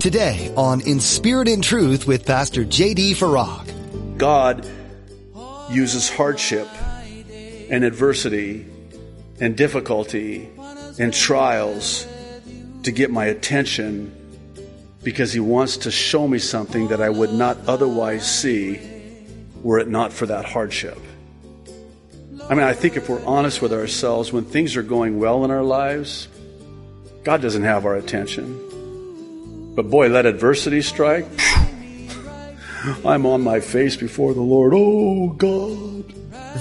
Today on In Spirit and Truth with Pastor J.D. Farag. God uses hardship and adversity and difficulty and trials to get my attention because He wants to show me something that I would not otherwise see were it not for that hardship. I mean, I think if we're honest with ourselves, when things are going well in our lives, God doesn't have our attention. But boy, let adversity strike. I'm on my face before the Lord. Oh, God.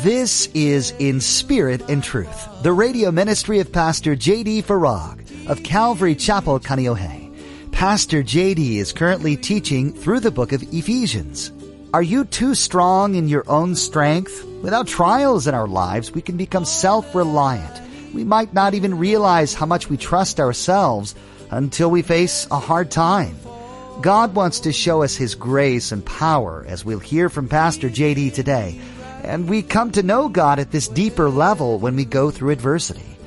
This is In Spirit and Truth, the radio ministry of Pastor J.D. Farag of Calvary Chapel, Kaneohe. Pastor J.D. is currently teaching through the book of Ephesians. Are you too strong in your own strength? Without trials in our lives, we can become self-reliant. We might not even realize how much we trust ourselves until we face a hard time. God wants to show us His grace and power as we'll hear from Pastor JD today. And we come to know God at this deeper level when we go through adversity.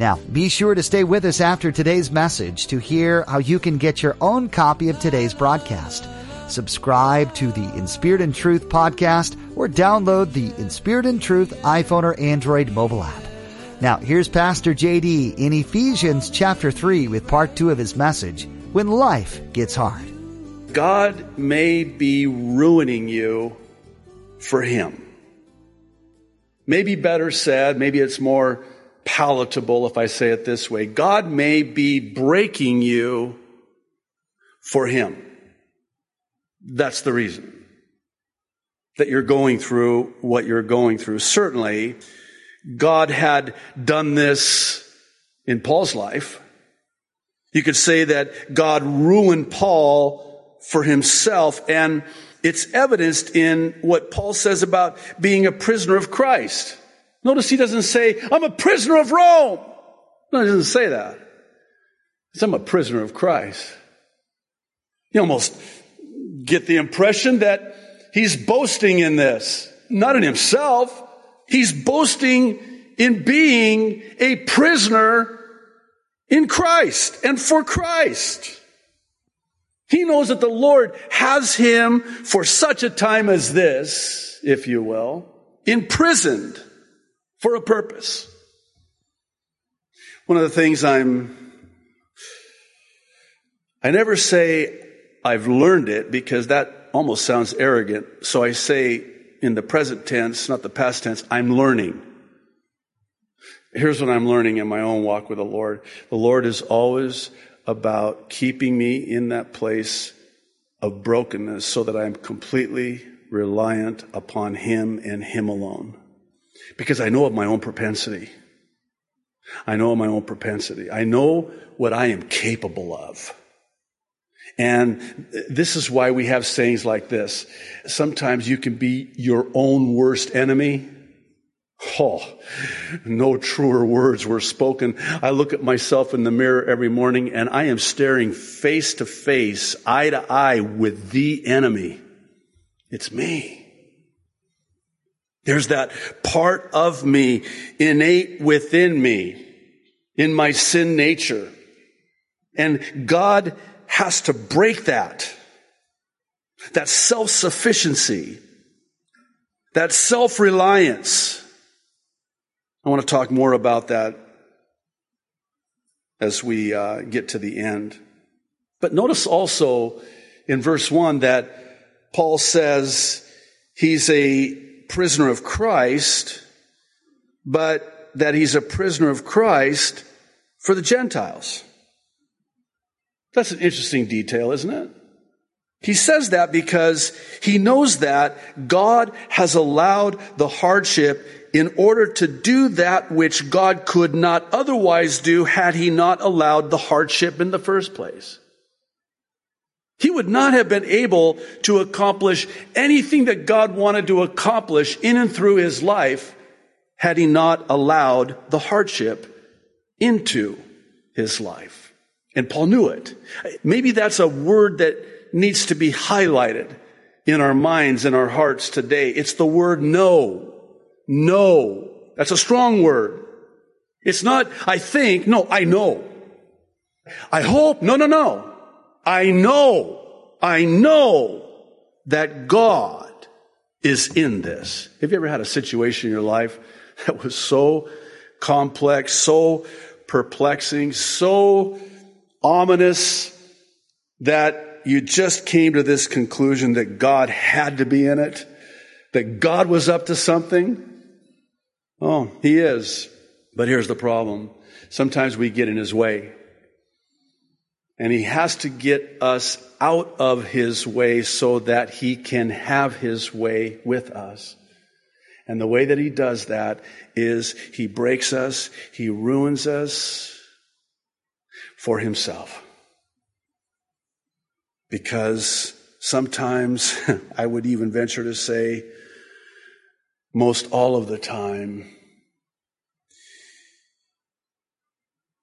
Now, be sure to stay with us after today's message to hear how you can get your own copy of today's broadcast. Subscribe to the In Spirit and Truth podcast or download the In Spirit and Truth iPhone or Android mobile app. Now, here's Pastor JD in Ephesians chapter 3 with part 2 of his message, When Life Gets Hard. God may be ruining you for Him. Maybe better said, maybe it's more palatable if I say it this way. God may be breaking you for Him. That's the reason that you're going through what you're going through. Certainly, God had done this in Paul's life. You could say that God ruined Paul for himself, and it's evidenced in what Paul says about being a prisoner of Christ. Notice he doesn't say, I'm a prisoner of Rome. No, he doesn't say that. I'm a prisoner of Christ. You almost get the impression that he's boasting in this, not in himself. He's boasting in being a prisoner in Christ and for Christ. He knows that the Lord has him for such a time as this, if you will, imprisoned for a purpose. One of the things I'm, I never say I've learned it because that almost sounds arrogant. So I say in the present tense, not the past tense, I'm learning. Here's what I'm learning in my own walk with the Lord. The Lord is always about keeping me in that place of brokenness so that I'm completely reliant upon Him and Him alone. Because I know of my own propensity. I know of my own propensity. I know what I am capable of. And this is why we have sayings like this. Sometimes you can be your own worst enemy. Oh, no truer words were spoken. I look at myself in the mirror every morning and I am staring face to face, eye to eye with the enemy. It's me. There's that part of me innate within me, in my sin nature. And God has to break that. That self-sufficiency. That self-reliance. I want to talk more about that as we uh, get to the end. But notice also in verse 1 that Paul says he's a prisoner of Christ, but that he's a prisoner of Christ for the Gentiles. That's an interesting detail, isn't it? He says that because he knows that God has allowed the hardship in order to do that which God could not otherwise do had he not allowed the hardship in the first place. He would not have been able to accomplish anything that God wanted to accomplish in and through his life had he not allowed the hardship into his life. And Paul knew it. Maybe that's a word that needs to be highlighted in our minds and our hearts today. It's the word no. No. That's a strong word. It's not, I think, no, I know. I hope, no, no, no. I know, I know that God is in this. Have you ever had a situation in your life that was so complex, so perplexing, so ominous that you just came to this conclusion that God had to be in it? That God was up to something? Oh, He is. But here's the problem. Sometimes we get in His way. And he has to get us out of his way so that he can have his way with us. And the way that he does that is he breaks us, he ruins us for himself. Because sometimes, I would even venture to say, most all of the time,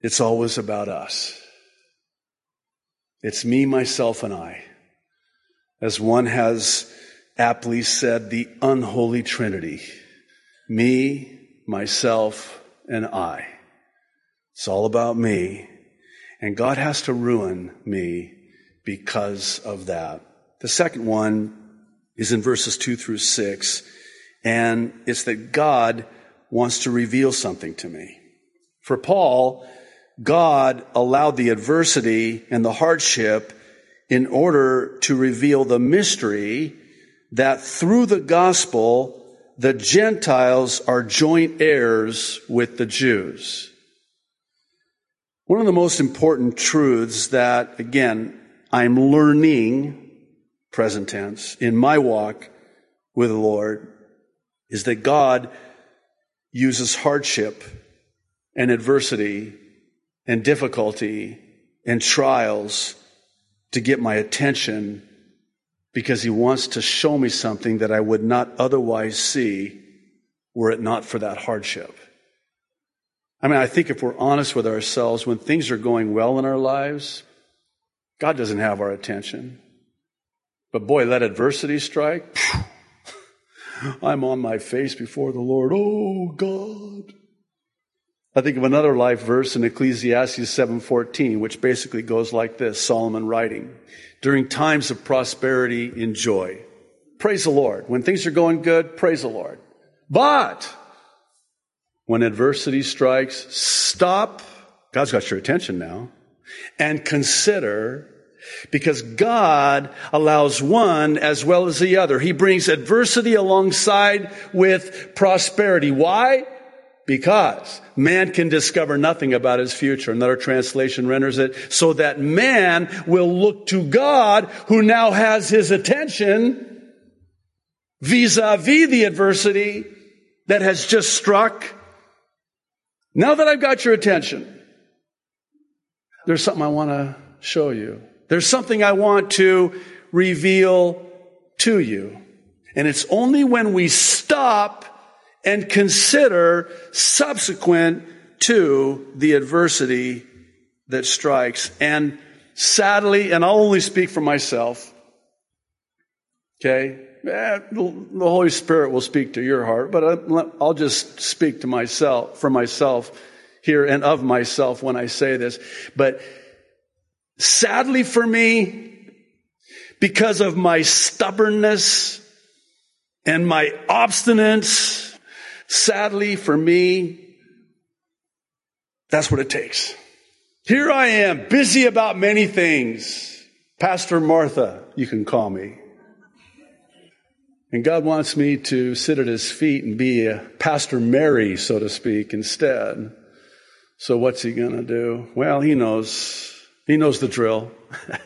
it's always about us. It's me, myself, and I. As one has aptly said, the unholy trinity. Me, myself, and I. It's all about me. And God has to ruin me because of that. The second one is in verses two through six. And it's that God wants to reveal something to me. For Paul, God allowed the adversity and the hardship in order to reveal the mystery that through the gospel, the Gentiles are joint heirs with the Jews. One of the most important truths that, again, I'm learning, present tense, in my walk with the Lord is that God uses hardship and adversity and difficulty and trials to get my attention because he wants to show me something that I would not otherwise see were it not for that hardship. I mean, I think if we're honest with ourselves, when things are going well in our lives, God doesn't have our attention. But boy, let adversity strike. I'm on my face before the Lord. Oh, God. I think of another life verse in Ecclesiastes 7:14 which basically goes like this Solomon writing during times of prosperity enjoy praise the Lord when things are going good praise the Lord but when adversity strikes stop God's got your attention now and consider because God allows one as well as the other. He brings adversity alongside with prosperity. Why? Because man can discover nothing about his future. Another translation renders it so that man will look to God who now has his attention vis-a-vis the adversity that has just struck. Now that I've got your attention, there's something I want to show you. There's something I want to reveal to you. And it's only when we stop and consider subsequent to the adversity that strikes. And sadly, and I'll only speak for myself, okay? Eh, the Holy Spirit will speak to your heart, but I'll just speak to myself, for myself here and of myself when I say this. But sadly for me, because of my stubbornness and my obstinance Sadly for me, that's what it takes. Here I am, busy about many things. Pastor Martha, you can call me. And God wants me to sit at his feet and be a Pastor Mary, so to speak, instead. So what's he going to do? Well, he knows. He knows the drill.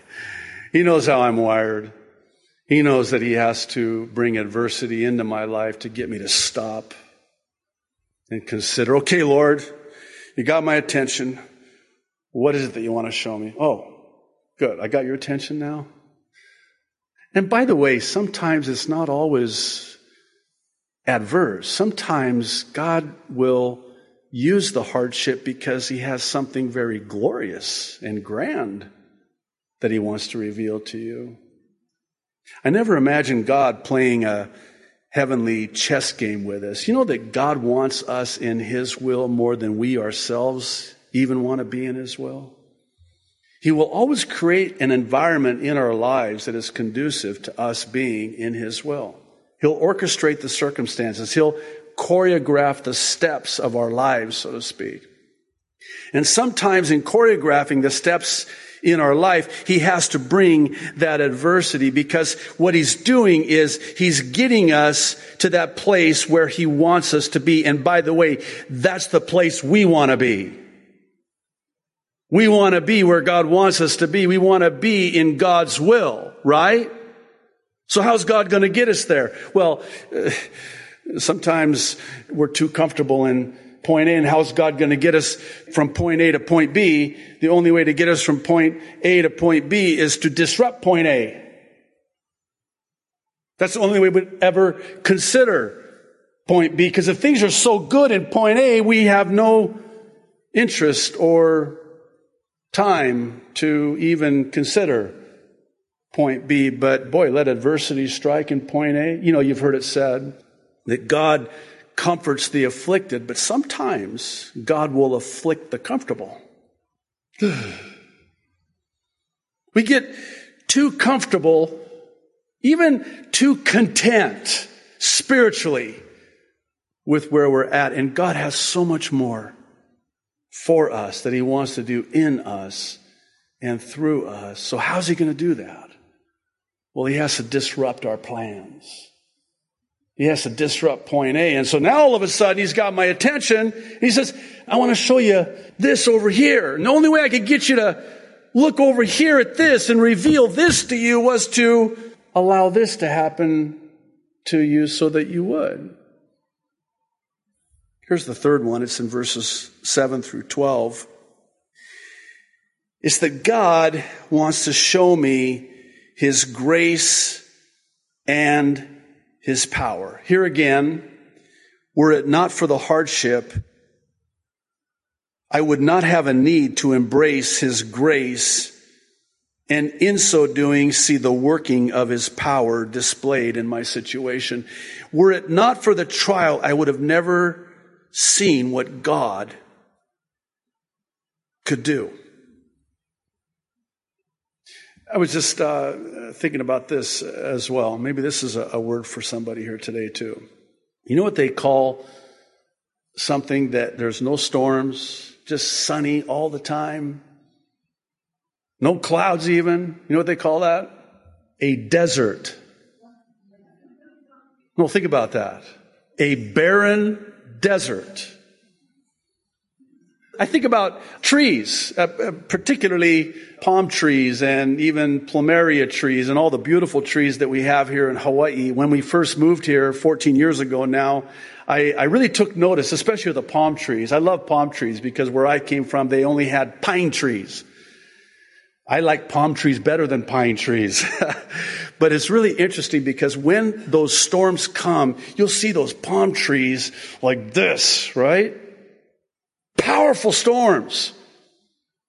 he knows how I'm wired. He knows that he has to bring adversity into my life to get me to stop and consider, okay, Lord, you got my attention. What is it that you want to show me? Oh, good. I got your attention now. And by the way, sometimes it's not always adverse. Sometimes God will use the hardship because he has something very glorious and grand that he wants to reveal to you. I never imagined God playing a heavenly chess game with us. You know that God wants us in His will more than we ourselves even want to be in His will? He will always create an environment in our lives that is conducive to us being in His will. He'll orchestrate the circumstances. He'll choreograph the steps of our lives, so to speak. And sometimes in choreographing the steps in our life, he has to bring that adversity because what he's doing is he's getting us to that place where he wants us to be. And by the way, that's the place we want to be. We want to be where God wants us to be. We want to be in God's will, right? So how's God going to get us there? Well, uh, sometimes we're too comfortable in point A, and how's God going to get us from point A to point B? The only way to get us from point A to point B is to disrupt point A. That's the only way we would ever consider point B, because if things are so good in point A, we have no interest or time to even consider point B. But boy, let adversity strike in point A. You know, you've heard it said that God comforts the afflicted, but sometimes God will afflict the comfortable. we get too comfortable, even too content spiritually with where we're at. And God has so much more for us that He wants to do in us and through us. So, how's He going to do that? Well, He has to disrupt our plans. He has to disrupt point A. And so now all of a sudden he's got my attention. He says, I want to show you this over here. And the only way I could get you to look over here at this and reveal this to you was to allow this to happen to you so that you would. Here's the third one. It's in verses 7 through 12. It's that God wants to show me his grace and his power. Here again, were it not for the hardship, I would not have a need to embrace his grace and in so doing see the working of his power displayed in my situation. Were it not for the trial, I would have never seen what God could do. I was just uh, thinking about this as well. Maybe this is a, a word for somebody here today, too. You know what they call something that there's no storms, just sunny all the time? No clouds, even. You know what they call that? A desert. Well, think about that. A barren desert. I think about trees, uh, uh, particularly palm trees and even plumeria trees and all the beautiful trees that we have here in Hawaii. When we first moved here 14 years ago now, I, I really took notice, especially the palm trees. I love palm trees because where I came from, they only had pine trees. I like palm trees better than pine trees. but it's really interesting because when those storms come, you'll see those palm trees like this, right? powerful storms.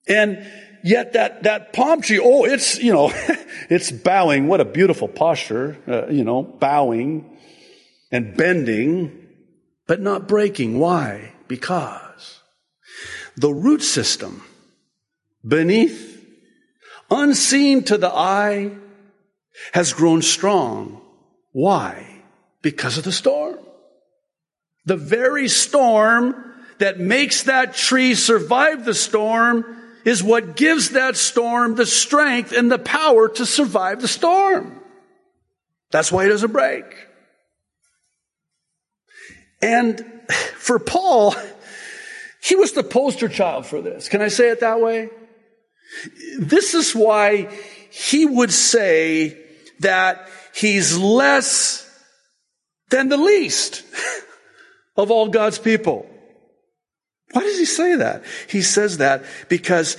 And yet that, that palm tree, oh, it's, you know, it's bowing. What a beautiful posture, uh, you know, bowing and bending, but not breaking. Why? Because the root system beneath, unseen to the eye, has grown strong. Why? Because of the storm. The very storm that makes that tree survive the storm is what gives that storm the strength and the power to survive the storm. That's why it doesn't break. And for Paul, he was the poster child for this. Can I say it that way? This is why he would say that he's less than the least of all God's people. Why does he say that? He says that because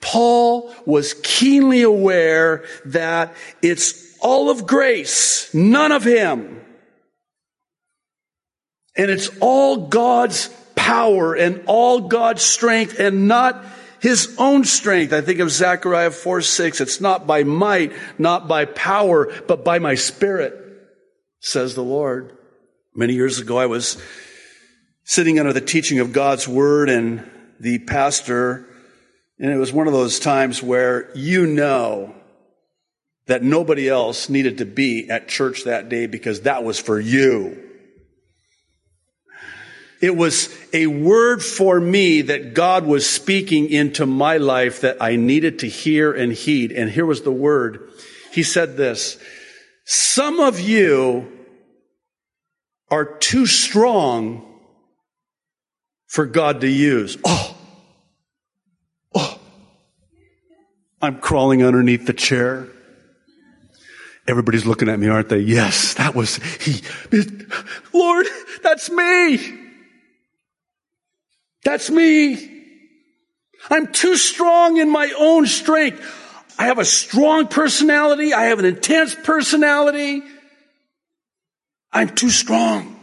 Paul was keenly aware that it's all of grace, none of him. And it's all God's power and all God's strength and not his own strength. I think of Zechariah 4 6. It's not by might, not by power, but by my spirit, says the Lord. Many years ago, I was sitting under the teaching of God's word and the pastor And it was one of those times where you know that nobody else needed to be at church that day because that was for you. It was a word for me that God was speaking into my life that I needed to hear and heed. And here was the word. He said this, some of you are too strong for God to use. Oh, oh, I'm crawling underneath the chair. Everybody's looking at me, aren't they? Yes, that was he. Lord, that's me. That's me. I'm too strong in my own strength. I have a strong personality. I have an intense personality. I'm too strong.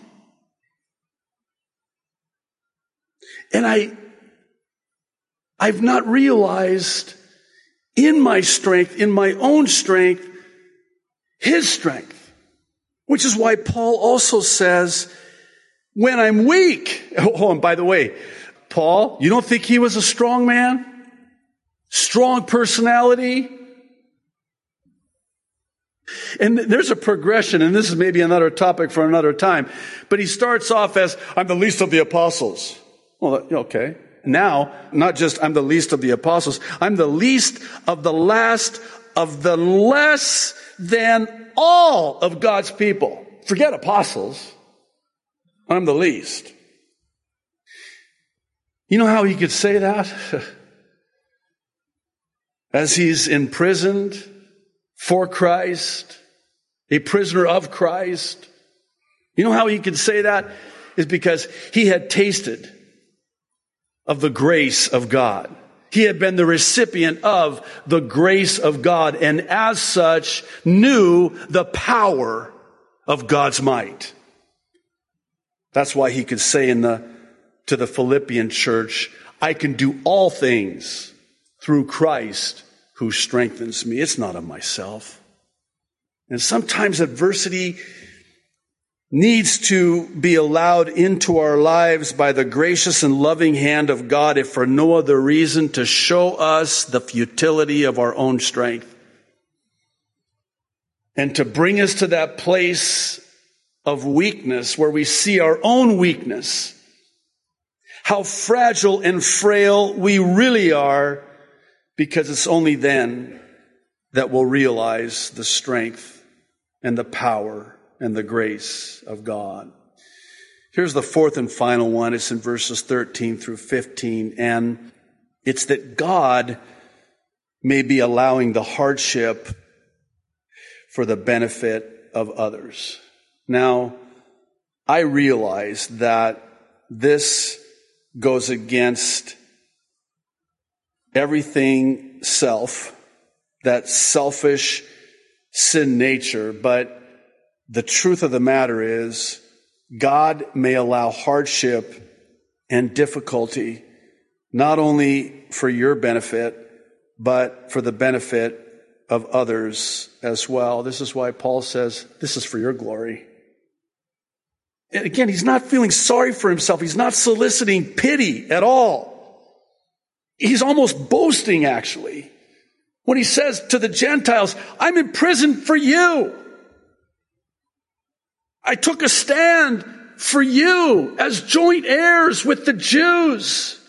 And I, I've not realized in my strength, in my own strength, his strength. Which is why Paul also says, when I'm weak, oh, and by the way, Paul, you don't think he was a strong man? Strong personality? And there's a progression, and this is maybe another topic for another time, but he starts off as, I'm the least of the apostles. Well, okay. Now, not just I'm the least of the apostles, I'm the least of the last of the less than all of God's people. Forget apostles. I'm the least. You know how he could say that? As he's imprisoned for Christ, a prisoner of Christ. You know how he could say that? Is because he had tasted of the grace of God. He had been the recipient of the grace of God and as such knew the power of God's might. That's why he could say in the, to the Philippian church, I can do all things through Christ who strengthens me. It's not of myself. And sometimes adversity needs to be allowed into our lives by the gracious and loving hand of God, if for no other reason, to show us the futility of our own strength. And to bring us to that place of weakness where we see our own weakness, how fragile and frail we really are, because it's only then that we'll realize the strength and the power and the grace of God. Here's the fourth and final one. It's in verses 13 through 15. And it's that God may be allowing the hardship for the benefit of others. Now, I realize that this goes against everything self, that selfish sin nature, but the truth of the matter is, God may allow hardship and difficulty not only for your benefit, but for the benefit of others as well. This is why Paul says, this is for your glory. And again, he's not feeling sorry for himself. He's not soliciting pity at all. He's almost boasting, actually, when he says to the Gentiles, I'm in prison for you. I took a stand for you as joint heirs with the Jews.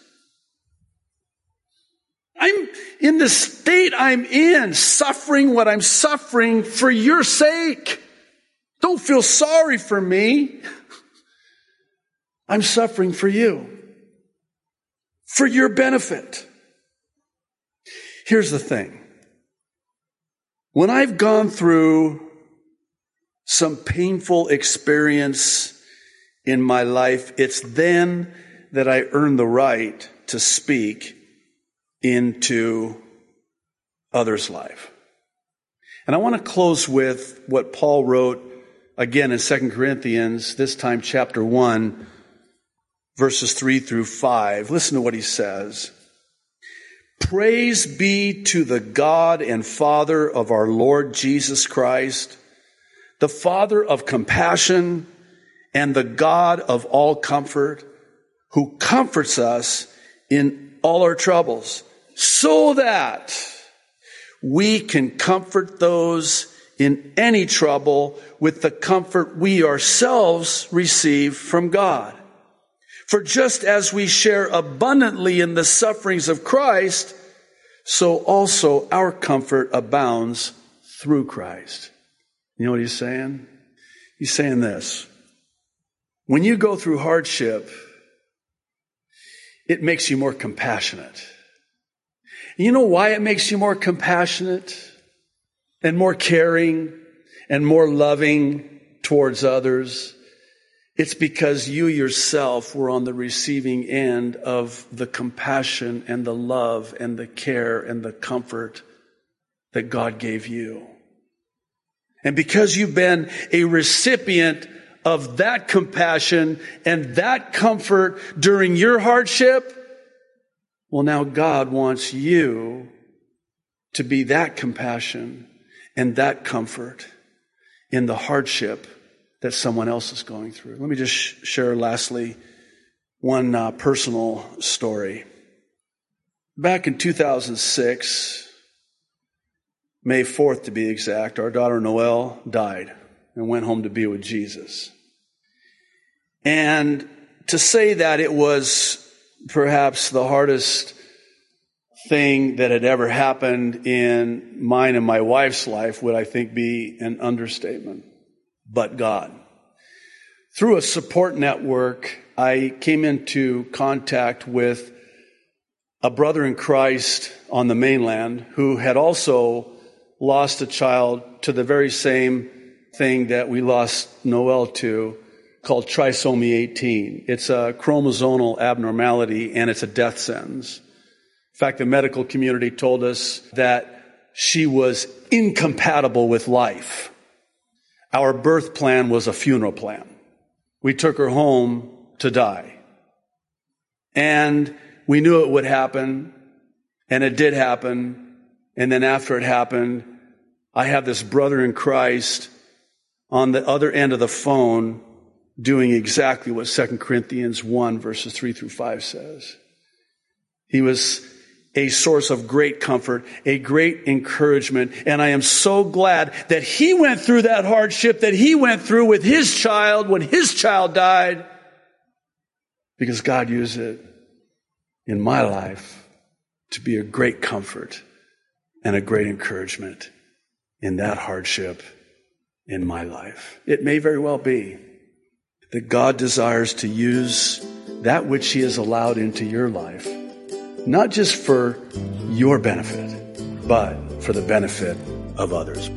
I'm in the state I'm in, suffering what I'm suffering for your sake. Don't feel sorry for me. I'm suffering for you. For your benefit. Here's the thing. When I've gone through some painful experience in my life, it's then that I earn the right to speak into others' life. And I want to close with what Paul wrote again in 2 Corinthians, this time chapter 1, verses 3 through 5. Listen to what he says. Praise be to the God and Father of our Lord Jesus Christ the Father of compassion and the God of all comfort, who comforts us in all our troubles, so that we can comfort those in any trouble with the comfort we ourselves receive from God. For just as we share abundantly in the sufferings of Christ, so also our comfort abounds through Christ. You know what he's saying? He's saying this. When you go through hardship, it makes you more compassionate. You know why it makes you more compassionate and more caring and more loving towards others? It's because you yourself were on the receiving end of the compassion and the love and the care and the comfort that God gave you. And because you've been a recipient of that compassion and that comfort during your hardship, well, now God wants you to be that compassion and that comfort in the hardship that someone else is going through. Let me just share lastly one uh, personal story. Back in 2006, May 4th to be exact, our daughter Noelle died and went home to be with Jesus. And to say that it was perhaps the hardest thing that had ever happened in mine and my wife's life would I think be an understatement. But God. Through a support network, I came into contact with a brother in Christ on the mainland who had also lost a child to the very same thing that we lost Noelle to called trisomy 18. It's a chromosomal abnormality and it's a death sentence. In fact, the medical community told us that she was incompatible with life. Our birth plan was a funeral plan. We took her home to die. And we knew it would happen, and it did happen. And then after it happened, I have this brother in Christ on the other end of the phone doing exactly what 2 Corinthians 1 verses 3 through 5 says. He was a source of great comfort, a great encouragement. And I am so glad that he went through that hardship that he went through with his child when his child died because God used it in my life to be a great comfort and a great encouragement in that hardship in my life. It may very well be that God desires to use that which He has allowed into your life, not just for your benefit, but for the benefit of others.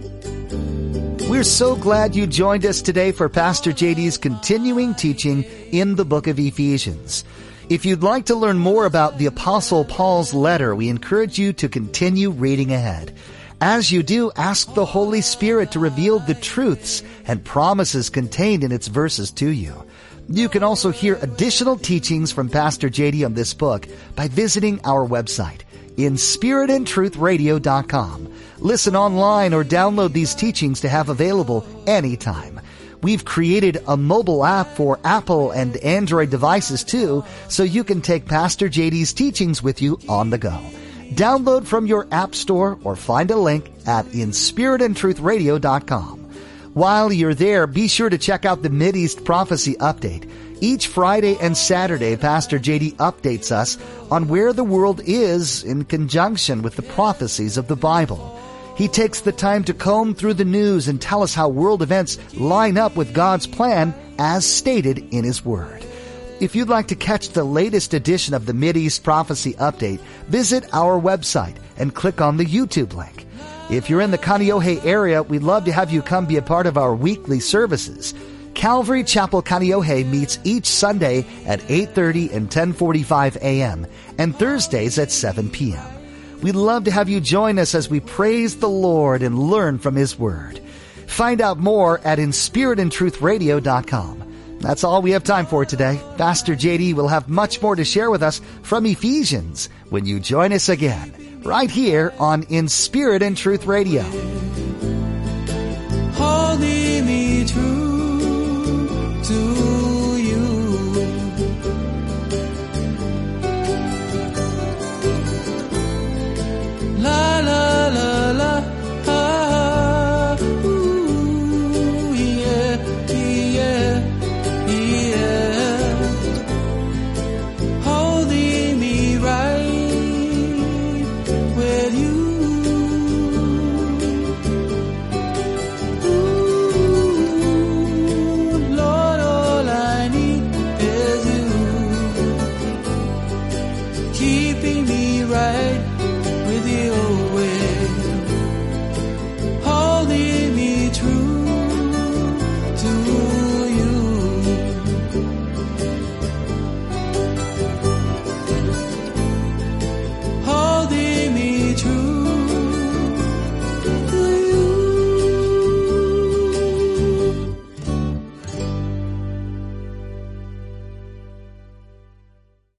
We're so glad you joined us today for Pastor JD's continuing teaching in the book of Ephesians. If you'd like to learn more about the Apostle Paul's letter, we encourage you to continue reading ahead. As you do, ask the Holy Spirit to reveal the truths and promises contained in its verses to you. You can also hear additional teachings from Pastor JD on this book by visiting our website, inspiritandtruthradio.com. Listen online or download these teachings to have available anytime. We've created a mobile app for Apple and Android devices too, so you can take Pastor JD's teachings with you on the go. Download from your app store or find a link at inspiritandtruthradio.com. While you're there, be sure to check out the Mideast Prophecy Update. Each Friday and Saturday, Pastor JD updates us on where the world is in conjunction with the prophecies of the Bible. He takes the time to comb through the news and tell us how world events line up with God's plan as stated in His Word. If you'd like to catch the latest edition of the Mideast Prophecy Update, visit our website and click on the YouTube link. If you're in the Kaneohe area, we'd love to have you come be a part of our weekly services. Calvary Chapel Kaneohe meets each Sunday at 8:30 and 10:45 a.m. and Thursdays at 7 p.m. We'd love to have you join us as we praise the Lord and learn from His Word. Find out more at inspiritandtruthradio.com. That's all we have time for today. Pastor JD will have much more to share with us from Ephesians when you join us again, right here on In Spirit and Truth Radio. Holding me true.